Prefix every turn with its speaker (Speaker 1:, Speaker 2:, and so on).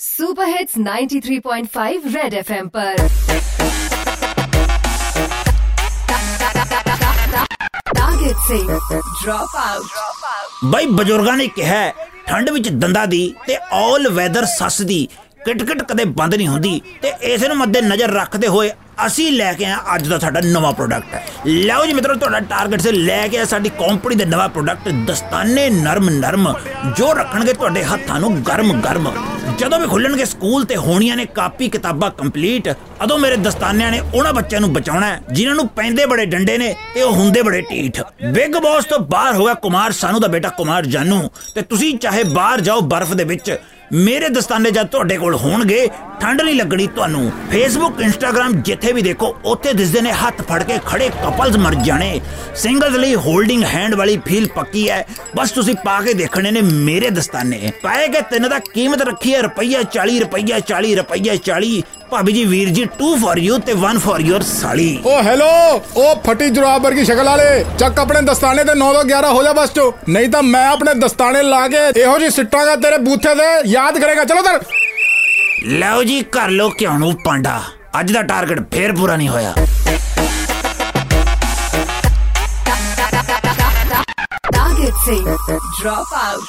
Speaker 1: Super hits 93.5 red FM पर target से drop out
Speaker 2: ਬਈ ਬਜ਼ੁਰਗਾਂ ਨੇ ਕਿਹਾ ਹੈ, ਠੰਡ ਵਿੱਚ ਦੰਦਾਂ ਦੀ ਤੇ ਆਲ ਵੈਦਰ ਸੱਸ ਦੀ ਕਿਟਕਿਟ ਕਦੇ ਬੰਦ ਨਹੀਂ ਹੁੰਦੀ ਤੇ ਇਸੇ ਨੂੰ ਮੱਦੇ ਨਜ਼ਰ ਰੱਖਦੇ ਹੋਏ ਅਸੀਂ ਲੈ ਕੇ ਆਏ ਅੱਜ ਦਾ ਸਾਡਾ ਨਵਾਂ ਪ੍ਰੋਡਕਟ ਲਓ ਜੀ ਮਿੱਤਰੋ ਤੁਹਾਡਾ ਟਾਰਗੇਟ ਸੇ ਲੈ ਕੇ ਆਏ ਸਾਡੀ ਕੰਪਨੀ ਦੇ ਨਵਾਂ ਪ੍ਰੋਡਕਟ ਦਸਤਾਨੇ ਨਰਮ ਨਰਮ ਜੋ ਰੱਖਣਗੇ ਤੁਹਾਡੇ ਹੱਥਾਂ ਨੂੰ ਗਰਮ ਗਰਮ ਜਦੋਂ ਵੀ ਖੁੱਲਣਗੇ ਸਕੂਲ ਤੇ ਹੋਣੀਆਂ ਨੇ ਕਾਪੀ ਕਿਤਾਬਾਂ ਕੰਪਲੀਟ ਅਦੋਂ ਮੇਰੇ ਦਸਤਾਨਿਆਂ ਨੇ ਉਹਨਾਂ ਬੱਚਿਆਂ ਨੂੰ ਬਚਾਉਣਾ ਹੈ, ਜਿਨ੍ਹਾਂ ਨੂੰ ਪੈਂਦੇ ਬੜੇ ਡੰਡੇ ਨੇ ਤੇ ਉਹ ਹੁੰਦੇ ਬੜੇ ਢੀਠ। ਬਿਗ ਬੌਸ ਤੋਂ ਬਾਹਰ ਹੋਗਾ ਕੁਮਾਰ ਸਾਨੂ ਦਾ ਬੇਟਾ ਕੁਮਾਰ ਜਾਨੂ। ਤੇ ਤੁਸੀਂ ਚਾਹੇ ਬਾਹਰ ਜਾਓ ਬਰਫ਼ ਦੇ ਵਿੱਚ ਮੇਰੇ ਦਸਤਾਨੇ ਜਦ ਤੁਹਾਡੇ ਕੋਲ ਹੋਣਗੇ ਠੰਡ ਨਹੀਂ ਲੱਗਣੀ ਤੁਹਾਨੂੰ। ਫੇਸਬੁੱਕ ਇੰਸਟਾਗ੍ਰam ਜਿੱਥੇ ਵੀ ਦੇਖੋ, ਉੱਥੇ ਦਿਸਦੇ ਨੇ ਹੱਥ ਫੜ ਕੇ ਖੜੇ ਕਪਲਸ ਮਰ ਜਾਣੇ। ਸਿੰਗਲਸ ਲਈ ਹੋਲਡਿੰਗ ਹੈਂਡ ਵਾਲੀ ਫੀਲ ਪੱਕੀ ਹੈ। ਬਸ ਤੁਸੀਂ ਪਾ ਕੇ ਦੇਖਣੇ ਨੇ ਮੇਰੇ ਦਸਤਾਨੇ। ਪਾਏਗੇ ਤਿੰਨ ਦਾ ਕੀਮਤ ਰੱਖੀ ਹੈ, ਰੁਪਈਆ 40 ਰੁਪਈਆ 40 ਰੁਪਈਆ 40 ਭਾਬੀ ਜੀ, ਵੀਰ ਜੀ 2 ਫॉर ਯੂ ਤੇ 1 ਫॉर ਯੂਰ ਸਾਲੀ।
Speaker 3: ਓ ਹੈਲੋ ਓ, ਫਟੀ ਜੁਰਾਬ ਵਰਗੀ ਸ਼ਕਲ ਵਾਲੇ। ਚੱਕ ਆਪਣੇ ਦਸਤਾਨੇ ਤੇ 9 ਤੋਂ 11 ਹੋ ਜਾ ਬਸ ਚੋ। ਨਹੀਂ ਤਾਂ ਮੈਂ ਆਪਣੇ ਦਸਤਾਨੇ ਲਾ ਕੇ ਇਹੋ ਜੀ ਸਿੱਟਾਂਗਾ ਤੇਰੇ ਬੂਥੇ ਤੇ ਯਾਦ ਕਰੇਗਾ। ਚਲੋ ਦਰ
Speaker 2: ਲਓ ਜੀ, ਕਰ ਲੋ ਕਿਉਂ ਪਾਂਡਾ। ਅੱਜ ਦਾ ਟਾਰਗੇਟ ਫੇਰ ਪੂਰਾ ਨਹੀਂ ਹੋਇਆ।
Speaker 1: ਟਾਰਗੇਟ ਸੇ ਡ੍ਰੌਪ ਆਊਟ